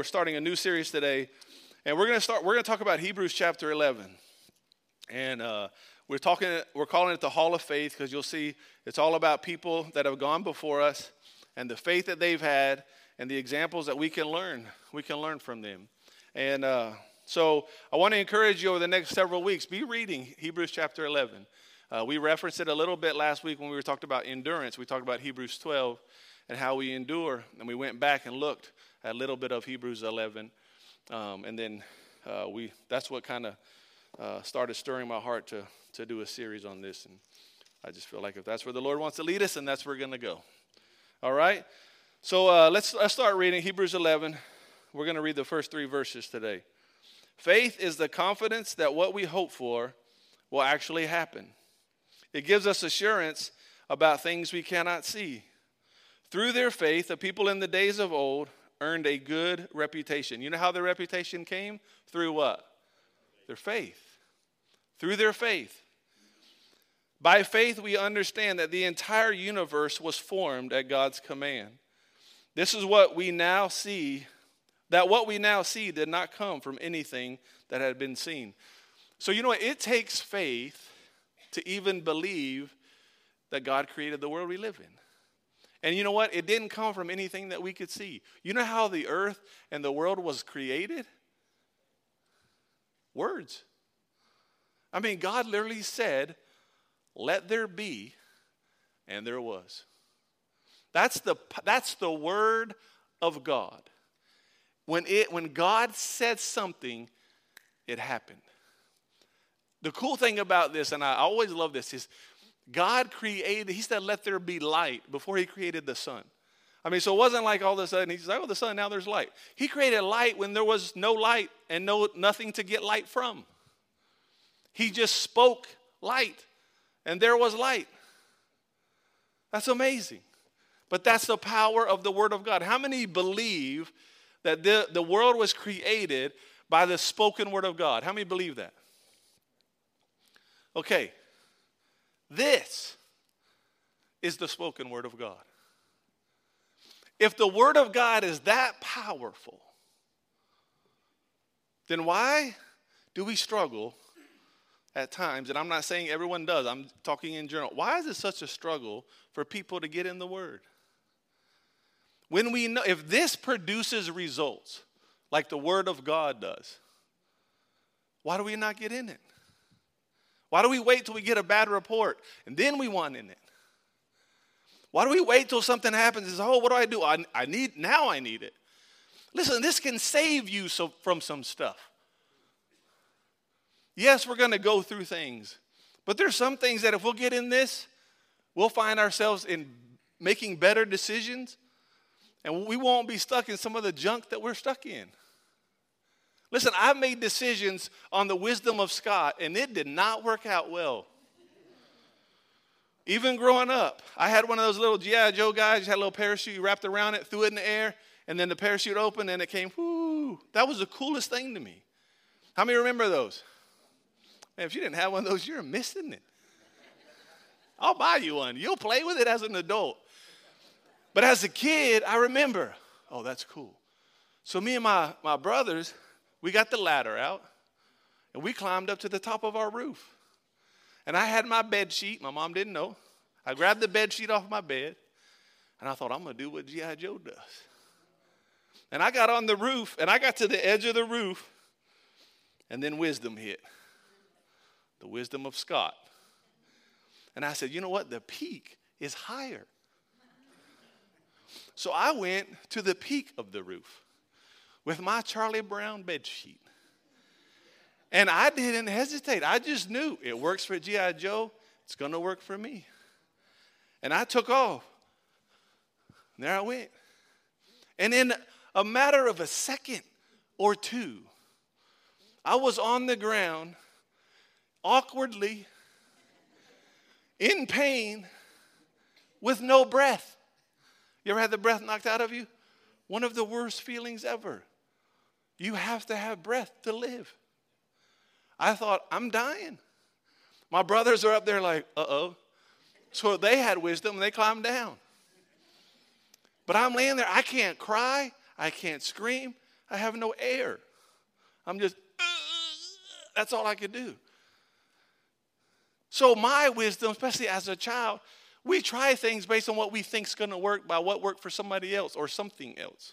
We're starting a new series today, and we're going to start. We're going to talk about Hebrews chapter 11, and uh, we're talking. We're calling it the Hall of Faith because you'll see it's all about people that have gone before us and the faith that they've had and the examples that we can learn. We can learn from them, and uh, so I want to encourage you over the next several weeks. Be reading Hebrews chapter 11. Uh, we referenced it a little bit last week when we were talking about endurance. We talked about Hebrews 12 and how we endure, and we went back and looked a little bit of Hebrews 11, um, and then uh, we that's what kind of uh, started stirring my heart to to do a series on this, and I just feel like if that's where the Lord wants to lead us, and that's where we're going to go. All right, so uh, let's let's start reading Hebrews 11. We're going to read the first three verses today. Faith is the confidence that what we hope for will actually happen. It gives us assurance about things we cannot see. Through their faith, the people in the days of old earned a good reputation. You know how their reputation came? Through what? Their faith. Through their faith. By faith, we understand that the entire universe was formed at God's command. This is what we now see, that what we now see did not come from anything that had been seen. So, you know what? It takes faith to even believe that God created the world we live in. And you know what? It didn't come from anything that we could see. You know how the earth and the world was created? Words. I mean, God literally said, Let there be, and there was. That's the, that's the word of God. When, it, when God said something, it happened. The cool thing about this, and I always love this, is God created, He said, let there be light before He created the sun. I mean, so it wasn't like all of a sudden He said, oh, the sun, now there's light. He created light when there was no light and no, nothing to get light from. He just spoke light, and there was light. That's amazing. But that's the power of the Word of God. How many believe that the, the world was created by the spoken Word of God? How many believe that? Okay, this is the spoken word of God. If the word of God is that powerful, then why do we struggle at times? And I'm not saying everyone does, I'm talking in general. Why is it such a struggle for people to get in the word? When we know, if this produces results like the word of God does, why do we not get in it? Why do we wait till we get a bad report and then we want in it? Why do we wait till something happens and say, oh, what do I do? I, I need, now I need it. Listen, this can save you so, from some stuff. Yes, we're going to go through things, but there's some things that if we'll get in this, we'll find ourselves in making better decisions and we won't be stuck in some of the junk that we're stuck in. Listen, I've made decisions on the wisdom of Scott, and it did not work out well. Even growing up, I had one of those little G.I. Joe guys, you had a little parachute, you wrapped around it, threw it in the air, and then the parachute opened and it came, whoo. That was the coolest thing to me. How many remember those? Man, if you didn't have one of those, you're missing it. I'll buy you one. You'll play with it as an adult. But as a kid, I remember, oh, that's cool. So me and my, my brothers, we got the ladder out and we climbed up to the top of our roof. And I had my bed sheet. My mom didn't know. I grabbed the bed sheet off my bed and I thought, I'm going to do what G.I. Joe does. And I got on the roof and I got to the edge of the roof and then wisdom hit the wisdom of Scott. And I said, you know what? The peak is higher. So I went to the peak of the roof with my Charlie Brown bed sheet. And I didn't hesitate. I just knew it works for G.I. Joe, it's going to work for me. And I took off. And there I went. And in a matter of a second or two, I was on the ground, awkwardly, in pain, with no breath. You ever had the breath knocked out of you? One of the worst feelings ever. You have to have breath to live. I thought, I'm dying. My brothers are up there like, uh oh. So they had wisdom and they climbed down. But I'm laying there, I can't cry, I can't scream, I have no air. I'm just, that's all I could do. So, my wisdom, especially as a child, we try things based on what we think is going to work by what worked for somebody else or something else.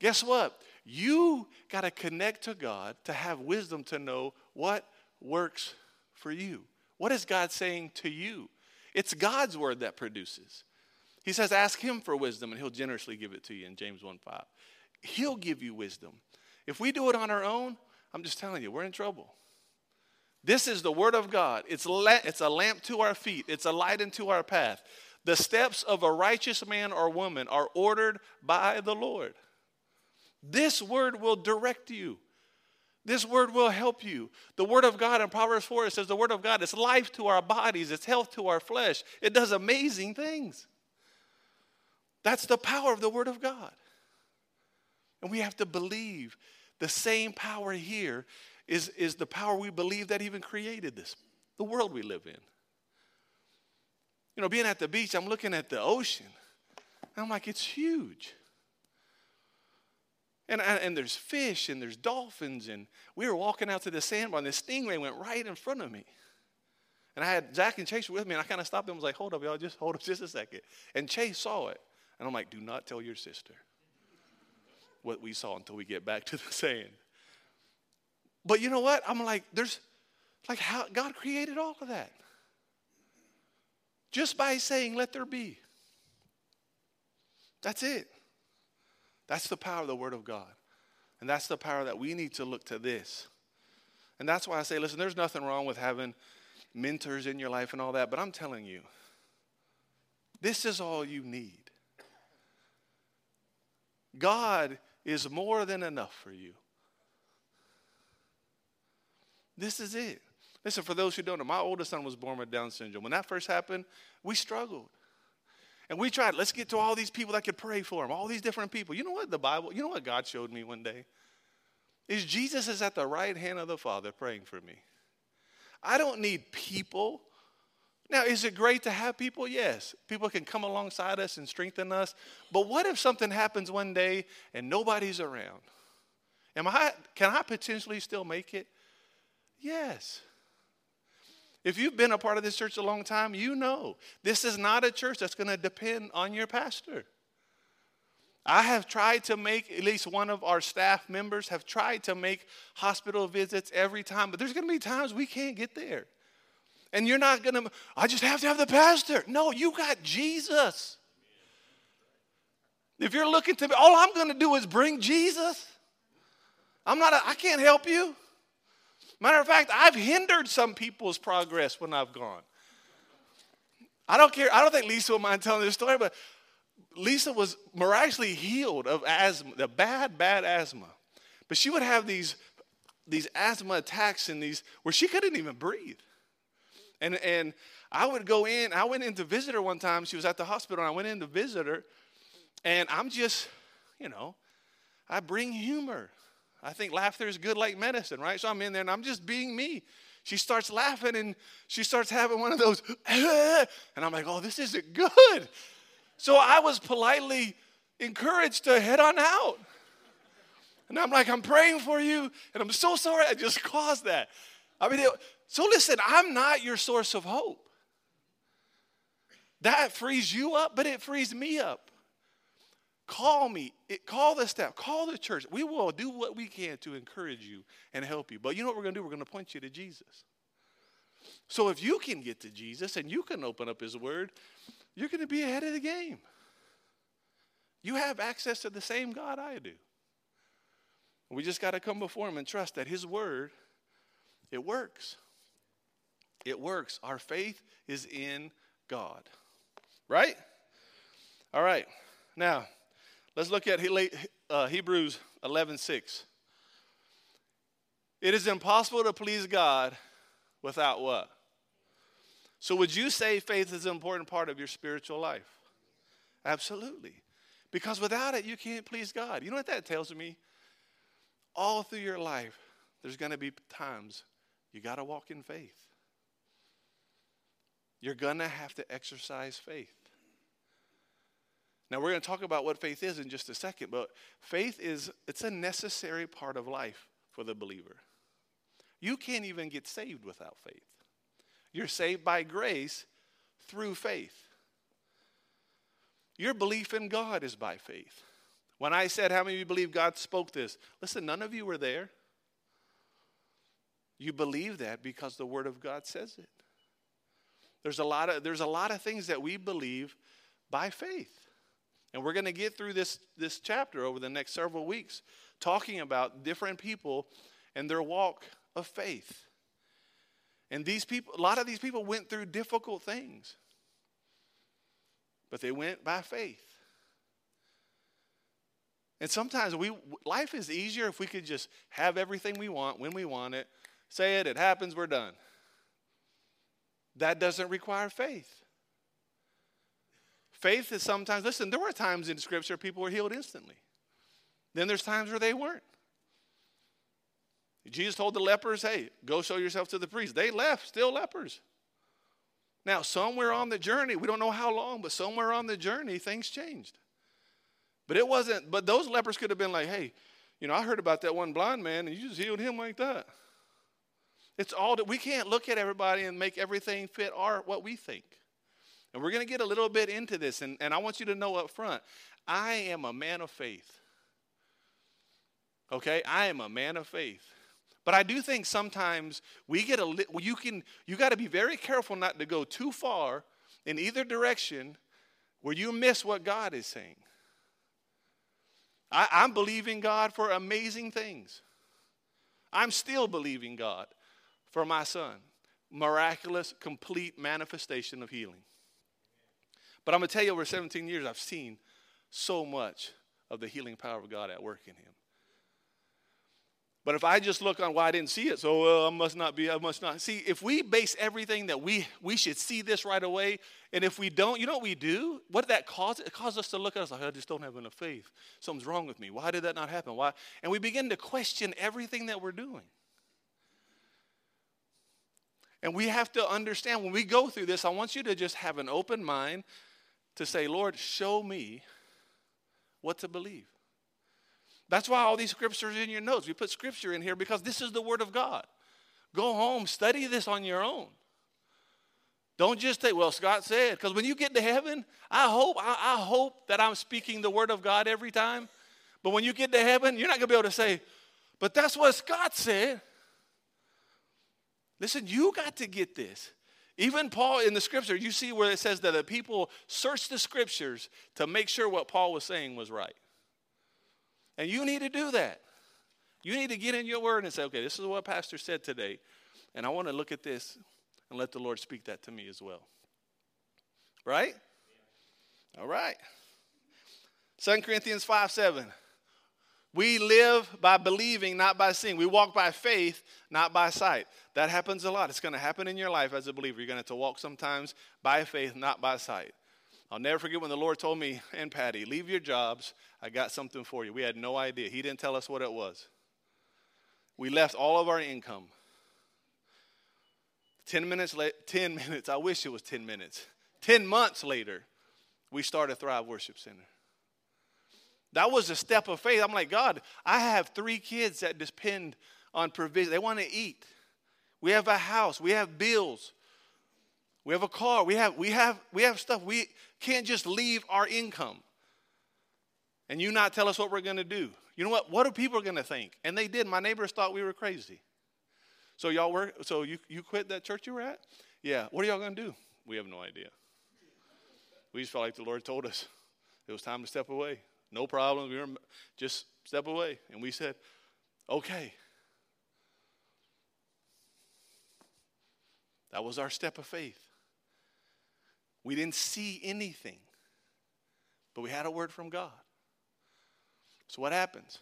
Guess what? You got to connect to God to have wisdom to know what works for you. What is God saying to you? It's God's word that produces. He says, Ask Him for wisdom, and He'll generously give it to you in James 1 5. He'll give you wisdom. If we do it on our own, I'm just telling you, we're in trouble. This is the Word of God. It's, la- it's a lamp to our feet, it's a light into our path. The steps of a righteous man or woman are ordered by the Lord. This Word will direct you. This word will help you. The word of God in Proverbs 4 it says the word of God is life to our bodies, it's health to our flesh. It does amazing things. That's the power of the word of God. And we have to believe the same power here is, is the power we believe that even created this, the world we live in. You know, being at the beach, I'm looking at the ocean. And I'm like, it's huge. And, and there's fish and there's dolphins. And we were walking out to the sandbar, and the stingray went right in front of me. And I had Zach and Chase with me, and I kind of stopped them and was like, hold up, y'all, just hold up just a second. And Chase saw it. And I'm like, do not tell your sister what we saw until we get back to the sand. But you know what? I'm like, there's like how God created all of that. Just by saying, let there be. That's it. That's the power of the Word of God. And that's the power that we need to look to this. And that's why I say, listen, there's nothing wrong with having mentors in your life and all that, but I'm telling you, this is all you need. God is more than enough for you. This is it. Listen, for those who don't know, my oldest son was born with Down syndrome. When that first happened, we struggled. And we tried, let's get to all these people that could pray for him, all these different people. You know what the Bible, you know what God showed me one day? Is Jesus is at the right hand of the Father praying for me. I don't need people. Now, is it great to have people? Yes. People can come alongside us and strengthen us. But what if something happens one day and nobody's around? Am I, can I potentially still make it? Yes. If you've been a part of this church a long time, you know this is not a church that's going to depend on your pastor. I have tried to make at least one of our staff members have tried to make hospital visits every time, but there's going to be times we can't get there. And you're not going to I just have to have the pastor. No, you got Jesus. If you're looking to me, all I'm going to do is bring Jesus. I'm not I can't help you. Matter of fact, I've hindered some people's progress when I've gone. I don't care. I don't think Lisa will mind telling this story, but Lisa was miraculously healed of asthma, the bad, bad asthma. But she would have these, these asthma attacks and these where she couldn't even breathe. And, and I would go in, I went in to visit her one time. She was at the hospital, and I went in to visit her. And I'm just, you know, I bring humor. I think laughter is good like medicine, right? So I'm in there and I'm just being me. She starts laughing and she starts having one of those, and I'm like, oh, this isn't good. So I was politely encouraged to head on out. And I'm like, I'm praying for you, and I'm so sorry I just caused that. I mean, it, so listen, I'm not your source of hope. That frees you up, but it frees me up. Call me. It, call the staff. Call the church. We will do what we can to encourage you and help you. But you know what we're going to do? We're going to point you to Jesus. So if you can get to Jesus and you can open up His Word, you're going to be ahead of the game. You have access to the same God I do. We just got to come before Him and trust that His Word, it works. It works. Our faith is in God. Right? All right. Now, Let's look at uh, Hebrews 11 6. It is impossible to please God without what? So, would you say faith is an important part of your spiritual life? Absolutely. Because without it, you can't please God. You know what that tells me? All through your life, there's going to be times you got to walk in faith. You're going to have to exercise faith. Now we're going to talk about what faith is in just a second, but faith is it's a necessary part of life for the believer. You can't even get saved without faith. You're saved by grace through faith. Your belief in God is by faith. When I said, How many of you believe God spoke this? Listen, none of you were there. You believe that because the Word of God says it. There's a lot of, there's a lot of things that we believe by faith. And we're going to get through this, this chapter over the next several weeks, talking about different people and their walk of faith. And these people, a lot of these people went through difficult things, but they went by faith. And sometimes we life is easier if we could just have everything we want when we want it, say it, it happens, we're done. That doesn't require faith. Faith is sometimes, listen, there were times in Scripture people were healed instantly. Then there's times where they weren't. Jesus told the lepers, hey, go show yourself to the priest. They left, still lepers. Now, somewhere on the journey, we don't know how long, but somewhere on the journey, things changed. But it wasn't, but those lepers could have been like, hey, you know, I heard about that one blind man and you just healed him like that. It's all that we can't look at everybody and make everything fit our what we think. And we're going to get a little bit into this, and, and I want you to know up front I am a man of faith. Okay? I am a man of faith. But I do think sometimes we get a li- you can you got to be very careful not to go too far in either direction where you miss what God is saying. I, I'm believing God for amazing things. I'm still believing God for my son. Miraculous, complete manifestation of healing. But I'm going to tell you, over 17 years, I've seen so much of the healing power of God at work in him. But if I just look on why I didn't see it, so well, I must not be, I must not. See, if we base everything that we we should see this right away, and if we don't, you know what we do? What did that cause? It caused us to look at us like, I just don't have enough faith. Something's wrong with me. Why did that not happen? Why? And we begin to question everything that we're doing. And we have to understand when we go through this, I want you to just have an open mind to say, Lord, show me what to believe. That's why all these scriptures in your notes. We put scripture in here because this is the word of God. Go home, study this on your own. Don't just say, well, Scott said, because when you get to heaven, I hope, I, I, hope that I'm speaking the word of God every time. But when you get to heaven, you're not to be able to say, but that's what Scott said. Listen, you got to get this. Even Paul in the scripture, you see where it says that the people searched the scriptures to make sure what Paul was saying was right. And you need to do that. You need to get in your word and say, okay, this is what Pastor said today. And I want to look at this and let the Lord speak that to me as well. Right? All right. 2 Corinthians 5 7. We live by believing, not by seeing. We walk by faith, not by sight. That happens a lot. It's going to happen in your life as a believer. You're going to have to walk sometimes by faith, not by sight. I'll never forget when the Lord told me and Patty, leave your jobs. I got something for you. We had no idea. He didn't tell us what it was. We left all of our income. 10 minutes late, 10 minutes, I wish it was 10 minutes. 10 months later, we started Thrive Worship Center. That was a step of faith. I'm like, God, I have three kids that depend on provision. They want to eat. We have a house. We have bills. We have a car. We have, we have, we have stuff. We can't just leave our income and you not tell us what we're going to do. You know what? What are people going to think? And they did. My neighbors thought we were crazy. So y'all were, so you, you quit that church you were at? Yeah. What are y'all going to do? We have no idea. We just felt like the Lord told us it was time to step away. No problem. We were just step away. And we said, okay. That was our step of faith. We didn't see anything, but we had a word from God. So, what happens?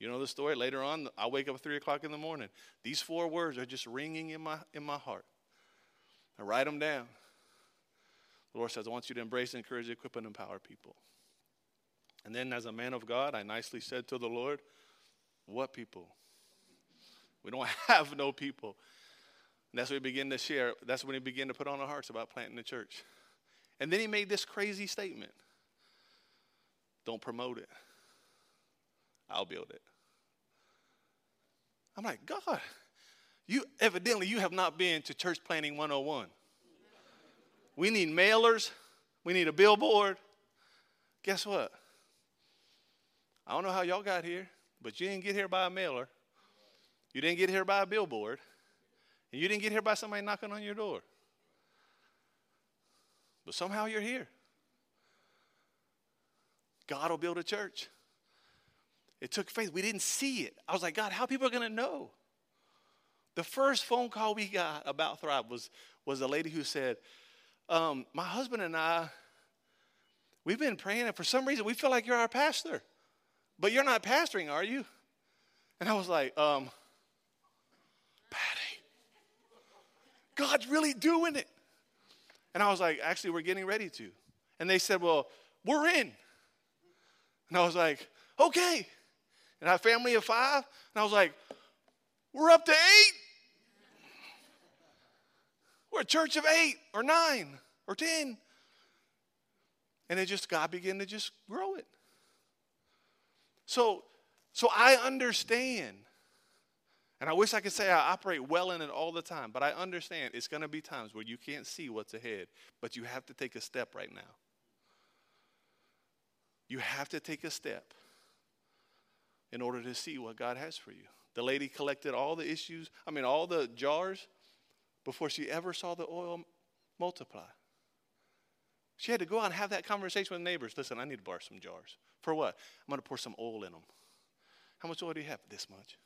You know the story. Later on, I wake up at 3 o'clock in the morning. These four words are just ringing in my, in my heart. I write them down. The Lord says, I want you to embrace, encourage, equip, and empower people. And then, as a man of God, I nicely said to the Lord, What people? We don't have no people. And that's when we begin to share. That's when he began to put on our hearts about planting the church. And then he made this crazy statement. Don't promote it. I'll build it. I'm like, God, you evidently you have not been to church planning 101. We need mailers, we need a billboard. Guess what? I don't know how y'all got here, but you didn't get here by a mailer. You didn't get here by a billboard. And you didn't get here by somebody knocking on your door. But somehow you're here. God will build a church. It took faith. We didn't see it. I was like, God, how people are going to know? The first phone call we got about Thrive was, was a lady who said, um, My husband and I, we've been praying, and for some reason we feel like you're our pastor. But you're not pastoring, are you? And I was like, um, Patty, God's really doing it. And I was like, Actually, we're getting ready to. And they said, Well, we're in. And I was like, Okay. And our family of five. And I was like, We're up to eight. We're a church of eight or nine or ten. And it just, God began to just grow it. So, so I understand. And I wish I could say I operate well in it all the time, but I understand it's going to be times where you can't see what's ahead, but you have to take a step right now. You have to take a step in order to see what God has for you. The lady collected all the issues, I mean, all the jars before she ever saw the oil multiply. She had to go out and have that conversation with neighbors. Listen, I need to borrow some jars. For what? I'm going to pour some oil in them. How much oil do you have? This much.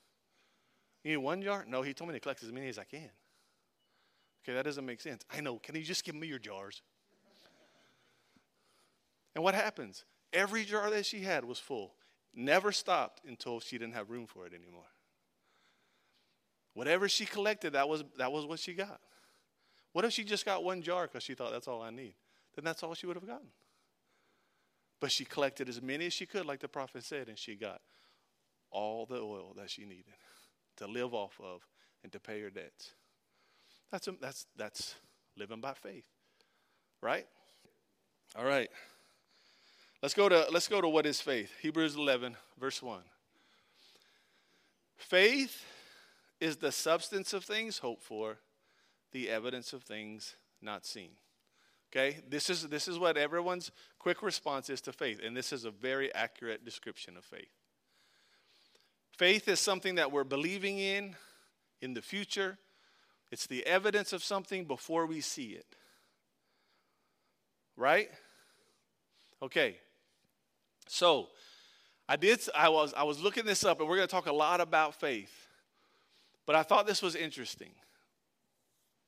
You need one jar? No, he told me to collect as many as I can. Okay, that doesn't make sense. I know. Can you just give me your jars? And what happens? Every jar that she had was full. Never stopped until she didn't have room for it anymore. Whatever she collected, that was, that was what she got. What if she just got one jar because she thought that's all I need? Then that's all she would have gotten. But she collected as many as she could, like the prophet said, and she got all the oil that she needed to live off of and to pay her debts. That's, that's, that's living by faith, right? All right. Let's go to let's go to what is faith. Hebrews 11 verse 1. Faith is the substance of things hoped for, the evidence of things not seen. Okay? This is this is what everyone's quick response is to faith, and this is a very accurate description of faith. Faith is something that we're believing in in the future. It's the evidence of something before we see it. Right? Okay. So, I did I was I was looking this up and we're going to talk a lot about faith. But I thought this was interesting.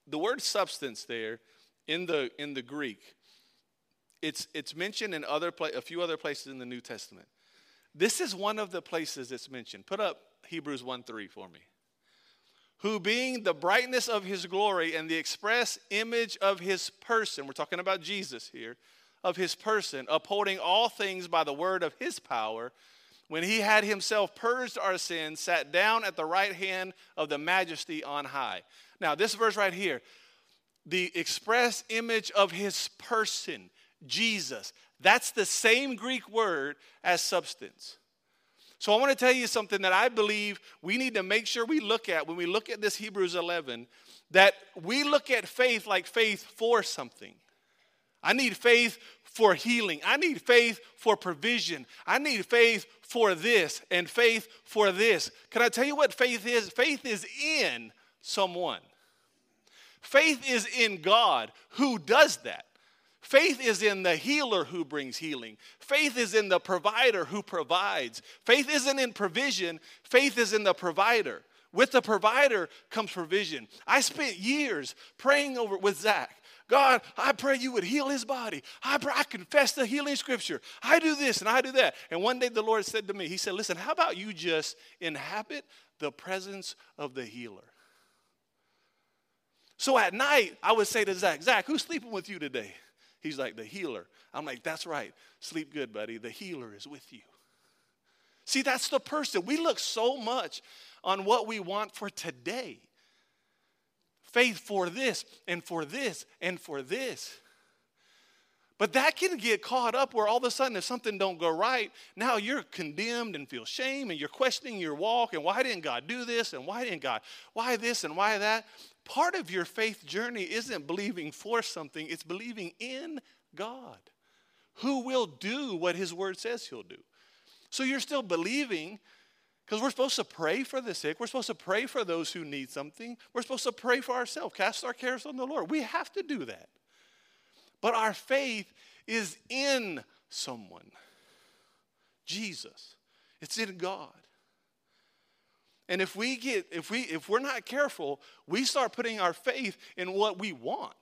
The word substance there in the in the Greek it's it's mentioned in other pla- a few other places in the New Testament. This is one of the places it's mentioned. Put up Hebrews 1 3 for me. Who being the brightness of his glory and the express image of his person, we're talking about Jesus here, of his person, upholding all things by the word of his power, when he had himself purged our sins, sat down at the right hand of the majesty on high. Now, this verse right here, the express image of his person, Jesus, that's the same Greek word as substance. So I want to tell you something that I believe we need to make sure we look at when we look at this Hebrews 11 that we look at faith like faith for something. I need faith for healing. I need faith for provision. I need faith for this and faith for this. Can I tell you what faith is? Faith is in someone. Faith is in God who does that. Faith is in the healer who brings healing. Faith is in the provider who provides. Faith isn't in provision, faith is in the provider. With the provider comes provision. I spent years praying over with Zach God, I pray you would heal his body. I, pray, I confess the healing scripture. I do this and I do that. And one day the Lord said to me, He said, Listen, how about you just inhabit the presence of the healer? So at night, I would say to Zach, Zach, who's sleeping with you today? He's like, the healer. I'm like, that's right. Sleep good, buddy. The healer is with you. See, that's the person. We look so much on what we want for today faith for this and for this and for this. But that can get caught up where all of a sudden, if something don't go right, now you're condemned and feel shame and you're questioning your walk and why didn't God do this and why didn't God, why this and why that? Part of your faith journey isn't believing for something, it's believing in God who will do what his word says he'll do. So you're still believing because we're supposed to pray for the sick. We're supposed to pray for those who need something. We're supposed to pray for ourselves, cast our cares on the Lord. We have to do that. But our faith is in someone Jesus, it's in God. And if we get, if we, if we're not careful, we start putting our faith in what we want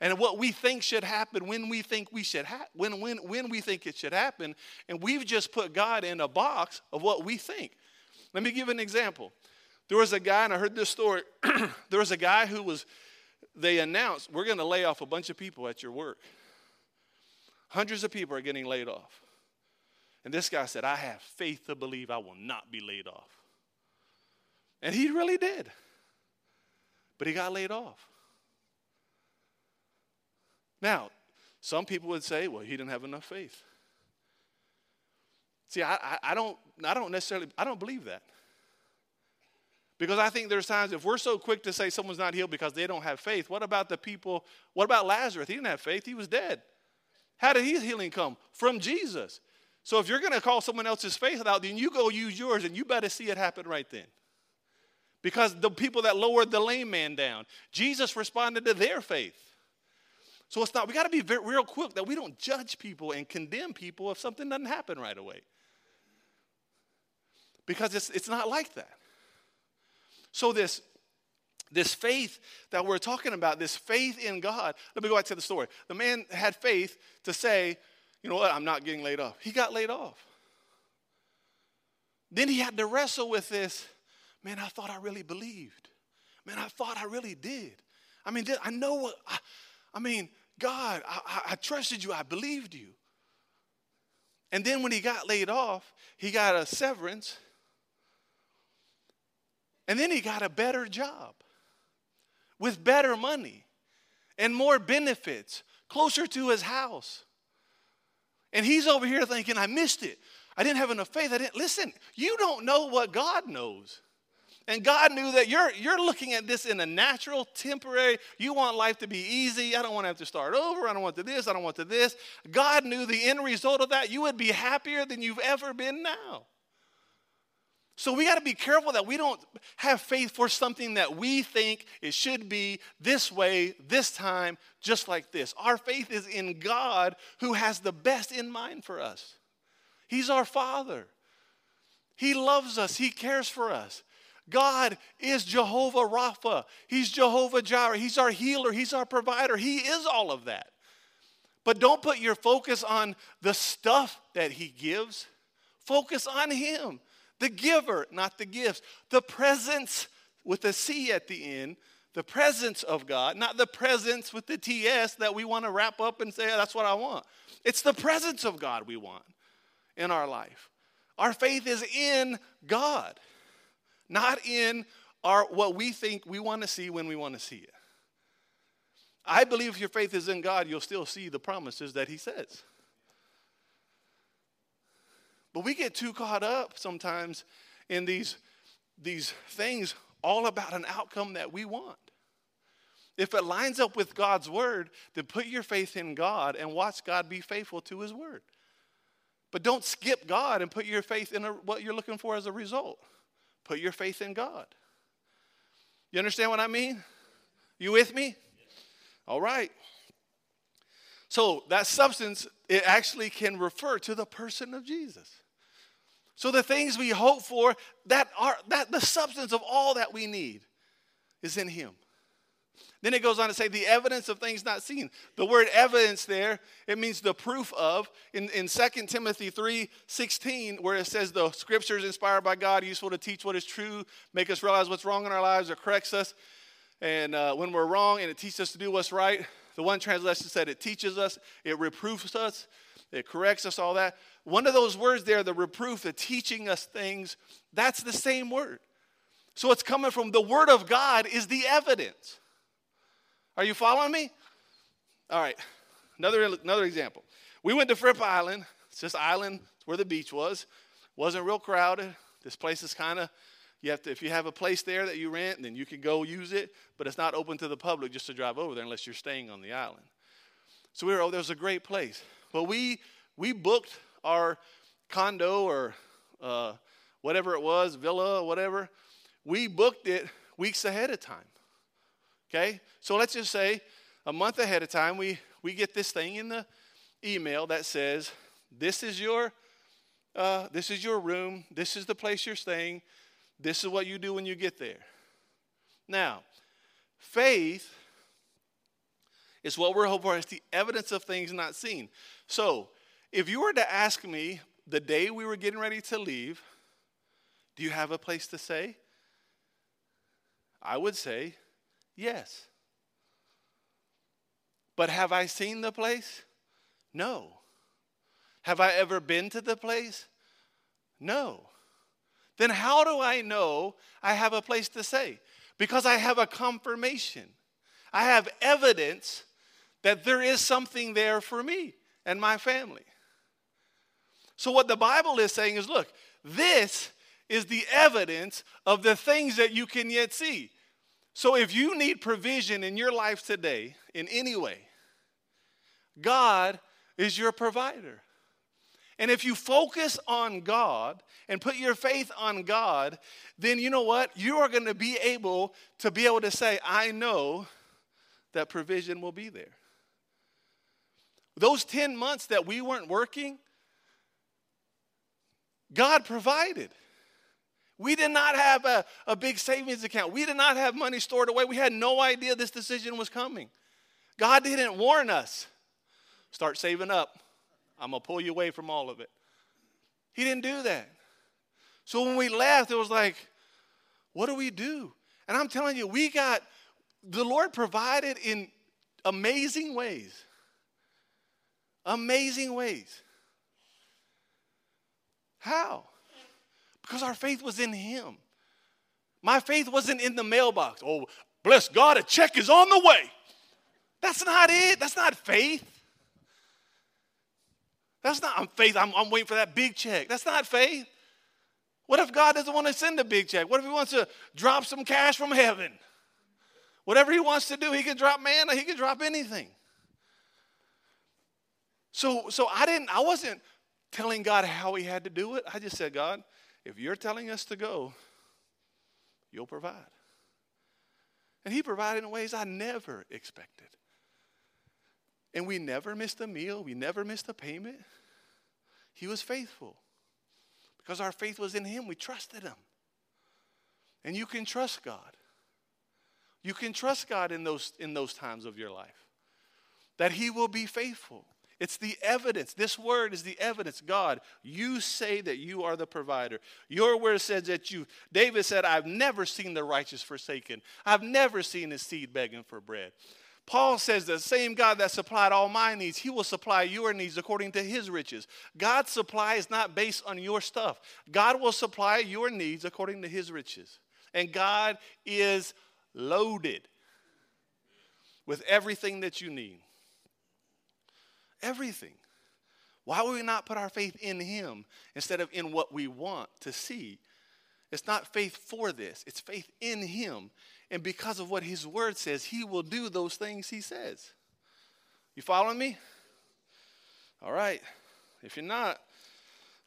and what we think should happen when we think we should ha- when, when, when we think it should happen. And we've just put god in a box of what we think. Let me give an example. There was a guy and i heard this story. There was a guy who was they announced we're going to lay off a bunch of people at your work. Hundreds of people are getting laid off. And this guy said i have faith to believe i will not be laid off and he really did. But he got laid off. Now, some people would say, well, he didn't have enough faith. See, I, I, I, don't, I don't necessarily, I don't believe that. Because I think there's times if we're so quick to say someone's not healed because they don't have faith, what about the people, what about Lazarus? He didn't have faith, he was dead. How did his healing come? From Jesus. So if you're going to call someone else's faith out, then you go use yours and you better see it happen right then because the people that lowered the lame man down, Jesus responded to their faith. So it's not, we got to be very, real quick that we don't judge people and condemn people if something doesn't happen right away. Because it's, it's not like that. So this, this faith that we're talking about, this faith in God, let me go back to the story. The man had faith to say, you know what, I'm not getting laid off. He got laid off. Then he had to wrestle with this man, I thought I really believed. Man, I thought I really did. I mean, I know what, I, I mean, God, I, I, I trusted you, I believed you. And then when he got laid off, he got a severance. And then he got a better job with better money and more benefits closer to his house. And he's over here thinking, I missed it. I didn't have enough faith. I didn't listen. You don't know what God knows. And God knew that you're, you're looking at this in a natural, temporary, you want life to be easy. I don't want to have to start over. I don't want to this. I don't want to this. God knew the end result of that. You would be happier than you've ever been now. So we got to be careful that we don't have faith for something that we think it should be this way, this time, just like this. Our faith is in God who has the best in mind for us. He's our Father. He loves us, He cares for us. God is Jehovah Rapha. He's Jehovah Jireh. He's our healer. He's our provider. He is all of that. But don't put your focus on the stuff that He gives. Focus on Him, the giver, not the gifts. The presence with a C at the end, the presence of God, not the presence with the TS that we want to wrap up and say, that's what I want. It's the presence of God we want in our life. Our faith is in God not in our what we think we want to see when we want to see it. I believe if your faith is in God, you'll still see the promises that He says. But we get too caught up sometimes in these, these things all about an outcome that we want. If it lines up with God's word, then put your faith in God and watch God be faithful to his word. But don't skip God and put your faith in a, what you're looking for as a result. Put your faith in God. You understand what I mean? You with me? All right. So that substance, it actually can refer to the person of Jesus. So the things we hope for, that are that the substance of all that we need is in him. Then it goes on to say the evidence of things not seen. The word evidence there, it means the proof of. In, in 2 Timothy 3 16, where it says the scriptures inspired by God, useful to teach what is true, make us realize what's wrong in our lives, or corrects us. And uh, when we're wrong, and it teaches us to do what's right. The one translation said it teaches us, it reproofs us, it corrects us, all that. One of those words there, the reproof, the teaching us things, that's the same word. So it's coming from the word of God is the evidence. Are you following me? All right. Another, another example. We went to Fripp Island. It's just island where the beach was. Wasn't real crowded. This place is kind of, you have to, if you have a place there that you rent, then you can go use it, but it's not open to the public just to drive over there unless you're staying on the island. So we were, oh, there was a great place. But we, we booked our condo or uh, whatever it was, villa whatever, we booked it weeks ahead of time. Okay? So let's just say a month ahead of time, we, we get this thing in the email that says, This is your uh, this is your room, this is the place you're staying, this is what you do when you get there. Now, faith is what we're hoping for. It's the evidence of things not seen. So, if you were to ask me the day we were getting ready to leave, do you have a place to stay? I would say yes. But have I seen the place? No. Have I ever been to the place? No. Then how do I know I have a place to stay? Because I have a confirmation. I have evidence that there is something there for me and my family. So, what the Bible is saying is look, this is the evidence of the things that you can yet see. So, if you need provision in your life today in any way, God is your provider. And if you focus on God and put your faith on God, then you know what? You are going to be able to be able to say, I know that provision will be there. Those 10 months that we weren't working, God provided. We did not have a, a big savings account. We did not have money stored away. We had no idea this decision was coming. God didn't warn us. Start saving up. I'm going to pull you away from all of it. He didn't do that. So when we left, it was like, what do we do? And I'm telling you, we got, the Lord provided in amazing ways. Amazing ways. How? Because our faith was in Him. My faith wasn't in the mailbox. Oh, bless God, a check is on the way. That's not it. That's not faith. That's not I'm faith. I'm, I'm waiting for that big check. That's not faith. What if God doesn't want to send a big check? What if He wants to drop some cash from heaven? Whatever He wants to do, He can drop manna, He can drop anything. So, so I didn't, I wasn't telling God how He had to do it. I just said, God, if you're telling us to go, you'll provide. And he provided in ways I never expected. And we never missed a meal, we never missed a payment. He was faithful. Because our faith was in him, we trusted him. And you can trust God. You can trust God in those, in those times of your life. That he will be faithful. It's the evidence. This word is the evidence. God, you say that you are the provider. Your word says that you, David said, I've never seen the righteous forsaken. I've never seen his seed begging for bread. Paul says the same God that supplied all my needs, he will supply your needs according to his riches. God's supply is not based on your stuff. God will supply your needs according to his riches. And God is loaded with everything that you need. Everything. Why would we not put our faith in Him instead of in what we want to see? It's not faith for this, it's faith in Him. And because of what His Word says, He will do those things He says. You following me? All right. If you're not,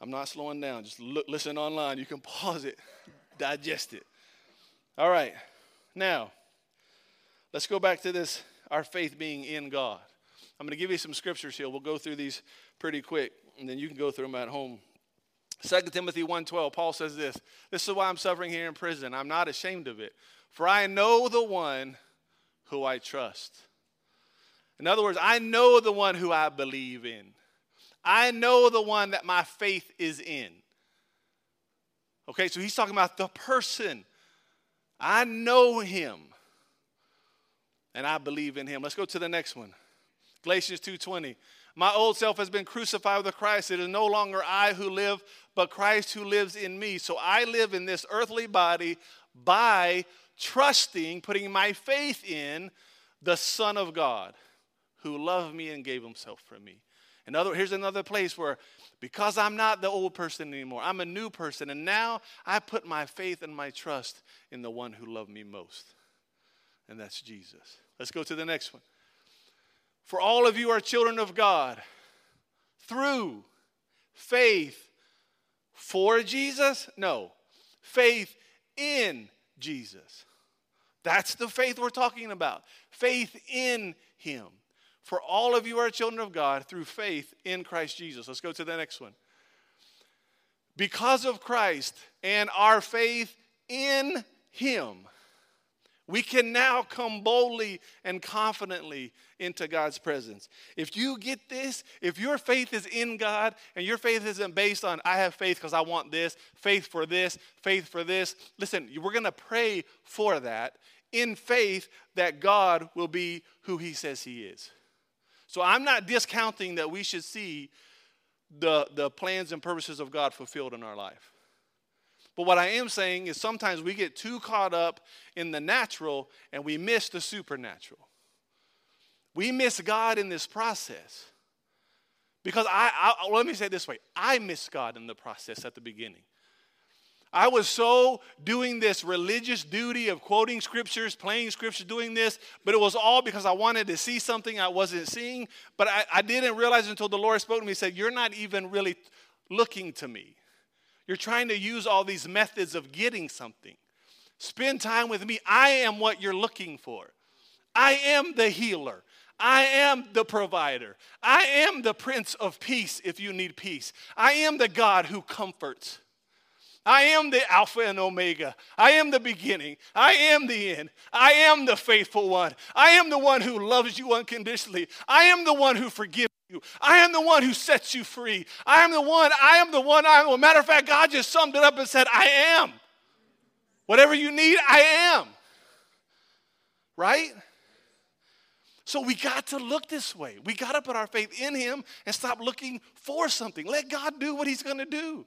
I'm not slowing down. Just look, listen online. You can pause it, digest it. All right. Now, let's go back to this our faith being in God. I'm going to give you some scriptures here. We'll go through these pretty quick, and then you can go through them at home. 2 Timothy 1:12, Paul says this. This is why I'm suffering here in prison. I'm not ashamed of it, for I know the one who I trust. In other words, I know the one who I believe in. I know the one that my faith is in. Okay, so he's talking about the person. I know him. And I believe in him. Let's go to the next one. Galatians 2:20. My old self has been crucified with Christ. It is no longer I who live, but Christ who lives in me. So I live in this earthly body by trusting, putting my faith in the Son of God who loved me and gave himself for me. Another, here's another place where because I'm not the old person anymore, I'm a new person, and now I put my faith and my trust in the one who loved me most, and that's Jesus. Let's go to the next one. For all of you are children of God through faith for Jesus? No, faith in Jesus. That's the faith we're talking about. Faith in Him. For all of you are children of God through faith in Christ Jesus. Let's go to the next one. Because of Christ and our faith in Him, we can now come boldly and confidently into God's presence. If you get this, if your faith is in God and your faith isn't based on, I have faith because I want this, faith for this, faith for this, listen, we're going to pray for that in faith that God will be who He says He is. So I'm not discounting that we should see the, the plans and purposes of God fulfilled in our life. But what I am saying is sometimes we get too caught up in the natural and we miss the supernatural. We miss God in this process. Because I, I let me say it this way I miss God in the process at the beginning. I was so doing this religious duty of quoting scriptures, playing scriptures, doing this, but it was all because I wanted to see something I wasn't seeing. But I, I didn't realize until the Lord spoke to me and said, You're not even really looking to me. You're trying to use all these methods of getting something. Spend time with me. I am what you're looking for. I am the healer. I am the provider. I am the Prince of Peace if you need peace. I am the God who comforts. I am the Alpha and Omega. I am the beginning. I am the end. I am the faithful one. I am the one who loves you unconditionally. I am the one who forgives you. I am the one who sets you free. I am the one, I am the one, I am. matter of fact, God just summed it up and said, I am. Whatever you need, I am. Right? So we got to look this way. We got to put our faith in Him and stop looking for something. Let God do what He's going to do.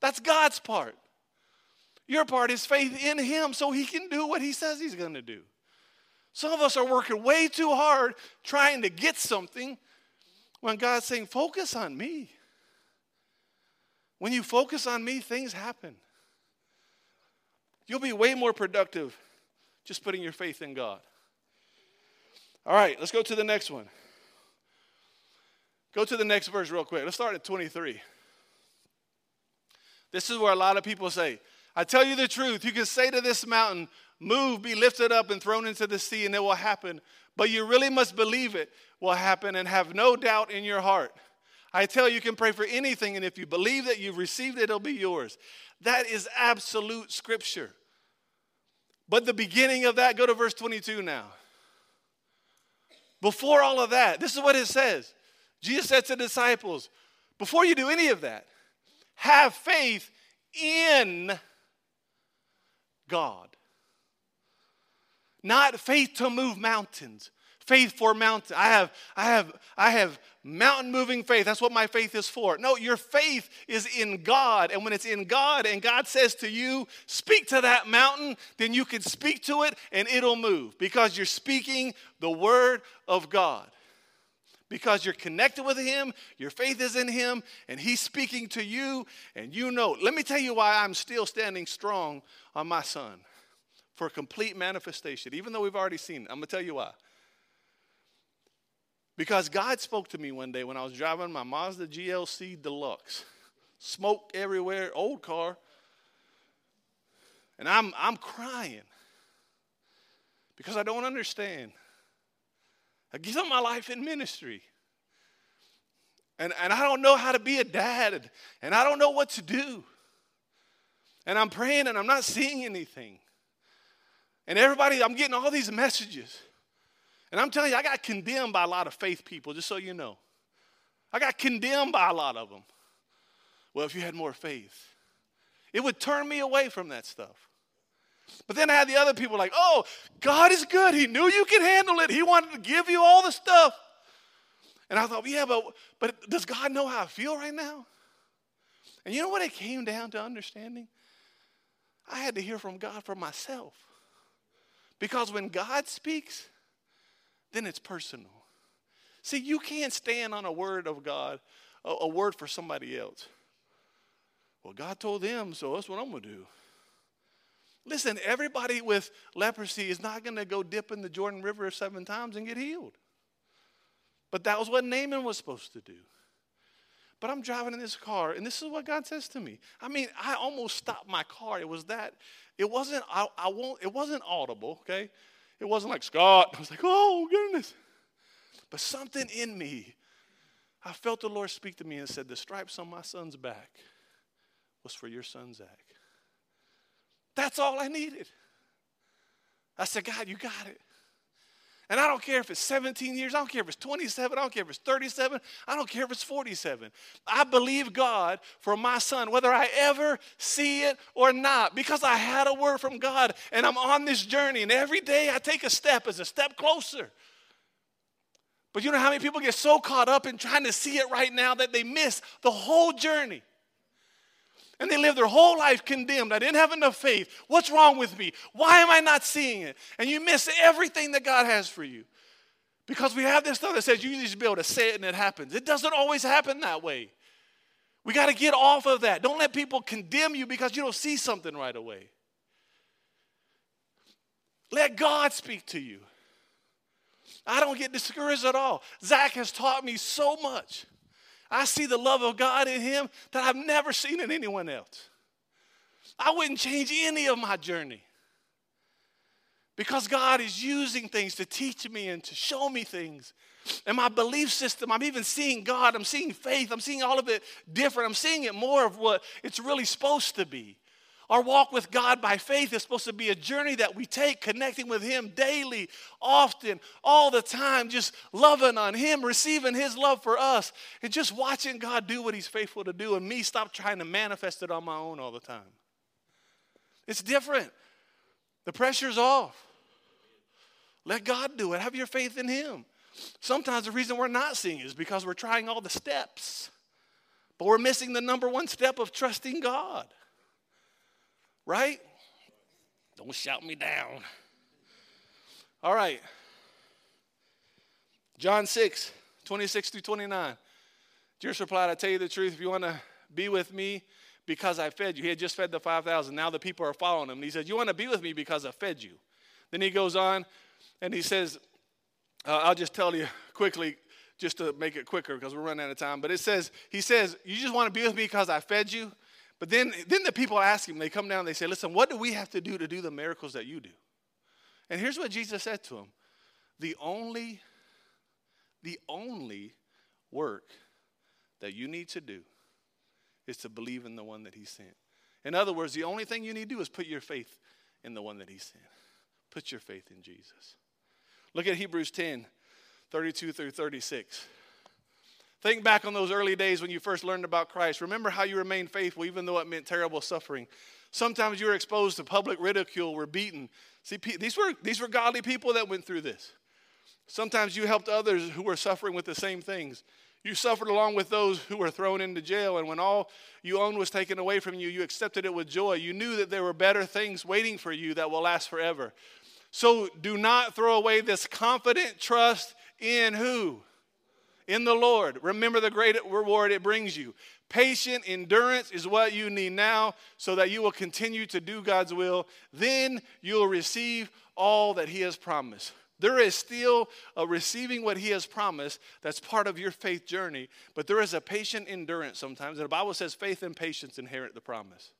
That's God's part. Your part is faith in Him so He can do what He says He's going to do. Some of us are working way too hard trying to get something when God's saying, Focus on me. When you focus on me, things happen. You'll be way more productive just putting your faith in God. All right, let's go to the next one. Go to the next verse real quick. Let's start at 23. This is where a lot of people say, I tell you the truth, you can say to this mountain, Move, be lifted up, and thrown into the sea, and it will happen. But you really must believe it will happen and have no doubt in your heart. I tell you, you can pray for anything, and if you believe that you've received it, it'll be yours. That is absolute scripture. But the beginning of that, go to verse 22 now. Before all of that, this is what it says Jesus said to the disciples, Before you do any of that, have faith in God. Not faith to move mountains. Faith for mountain. I have, I have, I have mountain moving faith. That's what my faith is for. No, your faith is in God. And when it's in God and God says to you, speak to that mountain, then you can speak to it and it'll move because you're speaking the word of God because you're connected with Him, your faith is in Him, and He's speaking to you, and you know. Let me tell you why I'm still standing strong on my son for complete manifestation, even though we've already seen it. I'm going to tell you why. Because God spoke to me one day when I was driving my Mazda GLC Deluxe, smoke everywhere, old car, and I'm, I'm crying because I don't understand. I give up my life in ministry. And, and I don't know how to be a dad, and I don't know what to do. And I'm praying and I'm not seeing anything. And everybody, I'm getting all these messages. And I'm telling you, I got condemned by a lot of faith people, just so you know. I got condemned by a lot of them. Well, if you had more faith, it would turn me away from that stuff. But then I had the other people like, oh, God is good. He knew you could handle it. He wanted to give you all the stuff. And I thought, yeah, but, but does God know how I feel right now? And you know what it came down to understanding? I had to hear from God for myself. Because when God speaks, then it's personal. See, you can't stand on a word of God, a, a word for somebody else. Well, God told them, so that's what I'm going to do. Listen, everybody with leprosy is not going to go dip in the Jordan River seven times and get healed. But that was what Naaman was supposed to do. But I'm driving in this car, and this is what God says to me. I mean, I almost stopped my car. It was that. It wasn't. I, I won't. It wasn't audible. Okay. It wasn't like Scott. I was like, oh goodness. But something in me, I felt the Lord speak to me and said, the stripes on my son's back was for your son Zach. That's all I needed. I said, God, you got it. And I don't care if it's 17 years, I don't care if it's 27, I don't care if it's 37, I don't care if it's 47. I believe God for my son, whether I ever see it or not, because I had a word from God and I'm on this journey, and every day I take a step as a step closer. But you know how many people get so caught up in trying to see it right now that they miss the whole journey? And they live their whole life condemned. I didn't have enough faith. What's wrong with me? Why am I not seeing it? And you miss everything that God has for you. Because we have this stuff that says you need to be able to say it and it happens. It doesn't always happen that way. We got to get off of that. Don't let people condemn you because you don't see something right away. Let God speak to you. I don't get discouraged at all. Zach has taught me so much. I see the love of God in him that I've never seen in anyone else. I wouldn't change any of my journey because God is using things to teach me and to show me things. And my belief system, I'm even seeing God, I'm seeing faith, I'm seeing all of it different. I'm seeing it more of what it's really supposed to be. Our walk with God by faith is supposed to be a journey that we take, connecting with Him daily, often, all the time, just loving on Him, receiving His love for us, and just watching God do what He's faithful to do, and me stop trying to manifest it on my own all the time. It's different. The pressure's off. Let God do it. Have your faith in Him. Sometimes the reason we're not seeing is because we're trying all the steps, but we're missing the number one step of trusting God. Right? Don't shout me down. All right. John 6, 26 through 29. Jesus replied, I tell you the truth, if you want to be with me because I fed you. He had just fed the 5,000. Now the people are following him. And he said, You want to be with me because I fed you. Then he goes on and he says, uh, I'll just tell you quickly, just to make it quicker because we're running out of time. But it says, He says, You just want to be with me because I fed you? But then, then the people ask him, they come down, they say, Listen, what do we have to do to do the miracles that you do? And here's what Jesus said to them The only, the only work that you need to do is to believe in the one that he sent. In other words, the only thing you need to do is put your faith in the one that he sent. Put your faith in Jesus. Look at Hebrews 10 32 through 36. Think back on those early days when you first learned about Christ. Remember how you remained faithful even though it meant terrible suffering. Sometimes you were exposed to public ridicule, were beaten. See, these were, these were godly people that went through this. Sometimes you helped others who were suffering with the same things. You suffered along with those who were thrown into jail, and when all you owned was taken away from you, you accepted it with joy. You knew that there were better things waiting for you that will last forever. So do not throw away this confident trust in who? In the Lord. Remember the great reward it brings you. Patient endurance is what you need now so that you will continue to do God's will. Then you'll receive all that He has promised. There is still a receiving what He has promised that's part of your faith journey, but there is a patient endurance sometimes. And the Bible says faith and patience inherit the promise.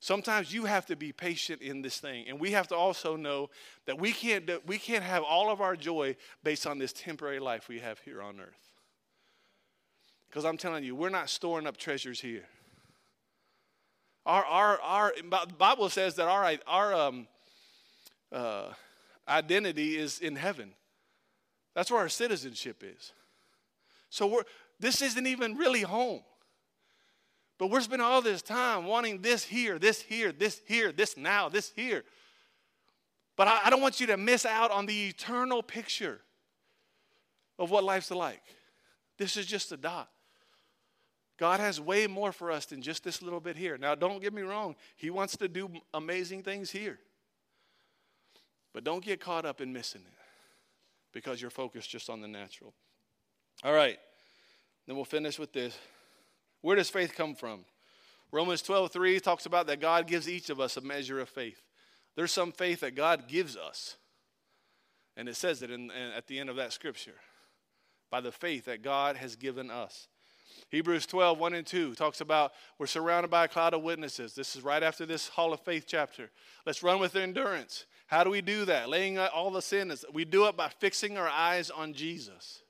Sometimes you have to be patient in this thing. And we have to also know that we can't, we can't have all of our joy based on this temporary life we have here on earth. Because I'm telling you, we're not storing up treasures here. Our, our, our Bible says that our, our um, uh, identity is in heaven. That's where our citizenship is. So we're, this isn't even really home. But we're spending all this time wanting this here, this here, this here, this now, this here. But I, I don't want you to miss out on the eternal picture of what life's like. This is just a dot. God has way more for us than just this little bit here. Now, don't get me wrong, He wants to do amazing things here. But don't get caught up in missing it because you're focused just on the natural. All right. Then we'll finish with this. Where does faith come from? Romans 12, 3 talks about that God gives each of us a measure of faith. There's some faith that God gives us. And it says it in, in, at the end of that scripture by the faith that God has given us. Hebrews 12, 1 and 2 talks about we're surrounded by a cloud of witnesses. This is right after this Hall of Faith chapter. Let's run with endurance. How do we do that? Laying out all the sins. We do it by fixing our eyes on Jesus,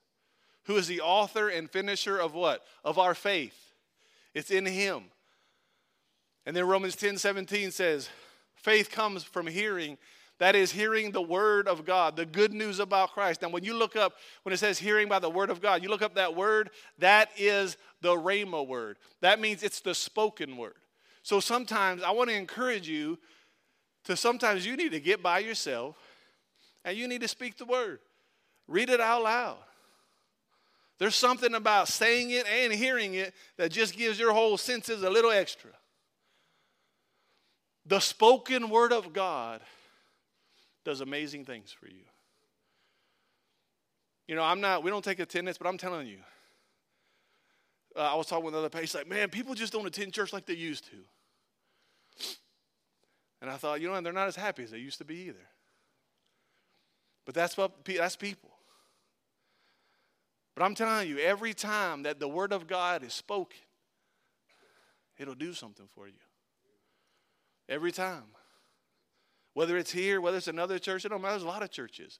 who is the author and finisher of what? Of our faith. It's in Him. And then Romans 10 17 says, faith comes from hearing. That is hearing the word of God, the good news about Christ. Now, when you look up, when it says hearing by the word of God, you look up that word, that is the Rhema word. That means it's the spoken word. So sometimes I want to encourage you to sometimes you need to get by yourself and you need to speak the word. Read it out loud. There's something about saying it and hearing it that just gives your whole senses a little extra. The spoken word of God does amazing things for you. You know, I'm not, we don't take attendance, but I'm telling you. Uh, I was talking with another patient, like, man, people just don't attend church like they used to. And I thought, you know, they're not as happy as they used to be either. But that's what that's people. But I'm telling you, every time that the word of God is spoken, it'll do something for you. Every time. Whether it's here, whether it's another church, it don't matter. There's a lot of churches.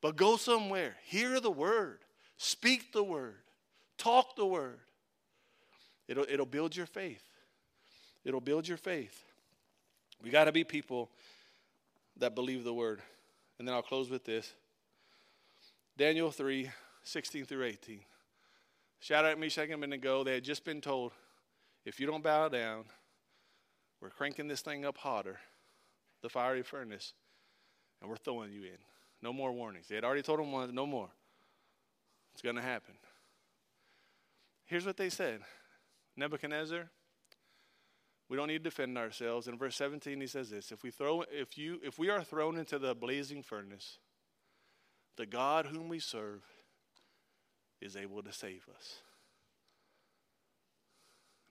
But go somewhere, hear the word, speak the word, talk the word. It'll, it'll build your faith. It'll build your faith. We got to be people that believe the word. And then I'll close with this Daniel 3 16 through 18. Shadrach, Meshach, and Abednego, they had just been told if you don't bow down, we're cranking this thing up hotter, the fiery furnace, and we're throwing you in. No more warnings. They had already told them once, no more. It's going to happen. Here's what they said Nebuchadnezzar, we don't need to defend ourselves. In verse 17, he says this: If we throw, if you, if we are thrown into the blazing furnace, the God whom we serve is able to save us.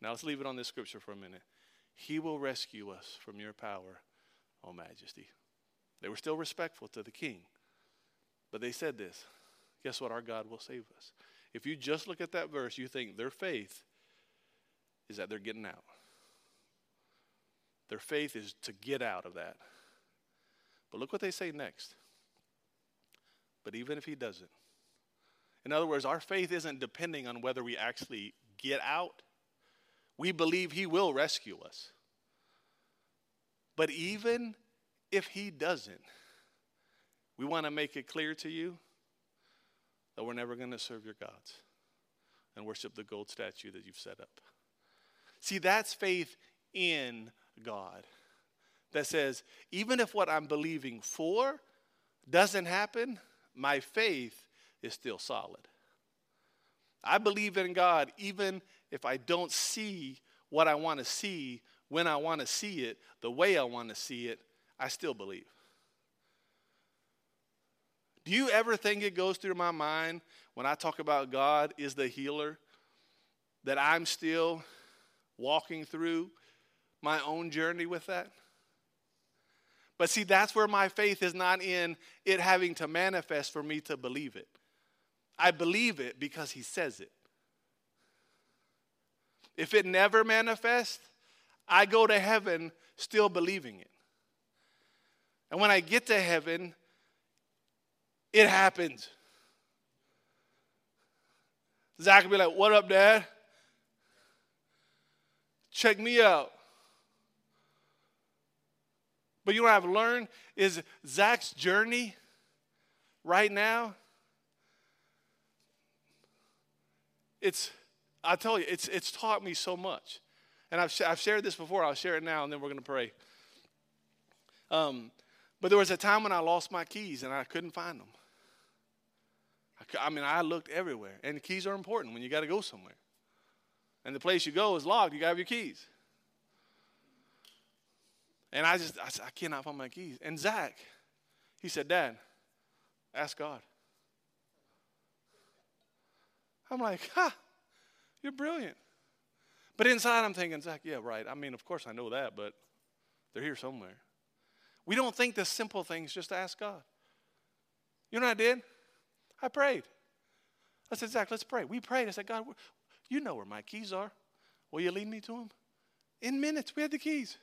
Now let's leave it on this scripture for a minute. He will rescue us from your power, O Majesty. They were still respectful to the king, but they said this guess what? Our God will save us. If you just look at that verse, you think their faith is that they're getting out. Their faith is to get out of that. But look what they say next. But even if he doesn't, in other words, our faith isn't depending on whether we actually get out we believe He will rescue us. But even if He doesn't, we want to make it clear to you that we're never going to serve your gods and worship the gold statue that you've set up. See, that's faith in God that says, even if what I'm believing for doesn't happen, my faith is still solid. I believe in God even if I don't see what I want to see when I want to see it, the way I want to see it, I still believe. Do you ever think it goes through my mind when I talk about God is the healer that I'm still walking through my own journey with that? But see, that's where my faith is not in it having to manifest for me to believe it. I believe it because He says it. If it never manifests, I go to heaven still believing it. And when I get to heaven, it happens. Zach will be like, What up, Dad? Check me out. But you know what I've learned is Zach's journey right now. It's I tell you, it's, it's taught me so much. And I've, I've shared this before, I'll share it now, and then we're going to pray. Um, but there was a time when I lost my keys and I couldn't find them. I, I mean, I looked everywhere, and keys are important when you got to go somewhere. And the place you go is locked, you got to have your keys. And I just, I, I cannot find my keys. And Zach, he said, Dad, ask God. I'm like, ha, you're brilliant. But inside, I'm thinking, Zach, yeah, right. I mean, of course I know that, but they're here somewhere. We don't think the simple things just ask God. You know what I did? I prayed. I said, Zach, let's pray. We prayed. I said, God, you know where my keys are. Will you lead me to them? In minutes, we had the keys.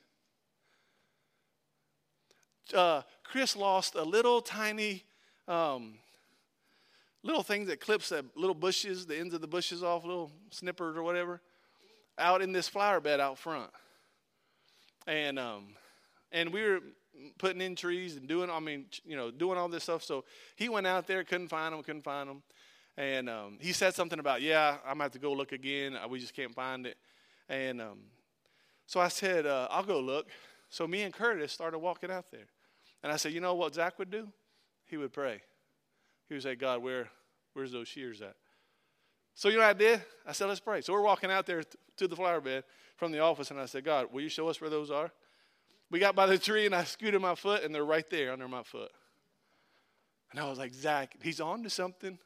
Uh, Chris lost a little tiny um, little thing that clips the little bushes, the ends of the bushes off, little snippers or whatever, out in this flower bed out front. And um, and we were putting in trees and doing, I mean, you know, doing all this stuff. So he went out there, couldn't find them, couldn't find them. And um, he said something about, yeah, I'm going to have to go look again. We just can't find it. And um, so I said, uh, I'll go look. So me and Curtis started walking out there. And I said, you know what Zach would do? He would pray. He would say, God, where, where's those shears at? So you know what I did? I said, let's pray. So we're walking out there to the flower bed from the office, and I said, God, will you show us where those are? We got by the tree, and I scooted my foot, and they're right there under my foot. And I was like, Zach, he's on to something.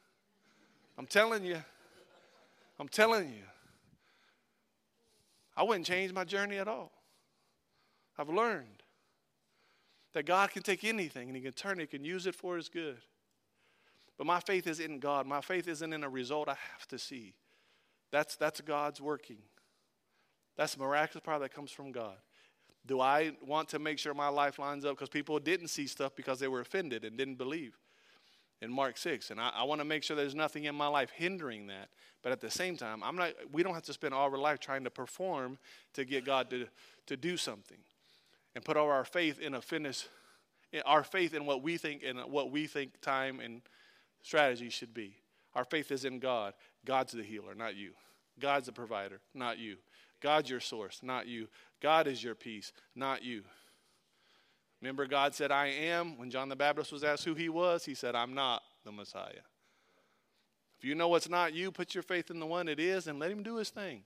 I'm telling you. I'm telling you. I wouldn't change my journey at all. I've learned that God can take anything and He can turn it, He can use it for His good. But my faith is in God. My faith isn't in a result I have to see. That's, that's God's working. That's miraculous power that comes from God. Do I want to make sure my life lines up? Because people didn't see stuff because they were offended and didn't believe in Mark 6. And I, I want to make sure there's nothing in my life hindering that. But at the same time, I'm not, we don't have to spend all our life trying to perform to get God to, to do something and put all our faith in a finish, our faith in what we think and what we think time and strategy should be. Our faith is in God. God's the healer, not you. God's the provider, not you. God's your source, not you. God is your peace, not you. Remember, God said, I am. When John the Baptist was asked who he was, he said, I'm not the Messiah. If you know it's not you, put your faith in the one it is and let him do his thing.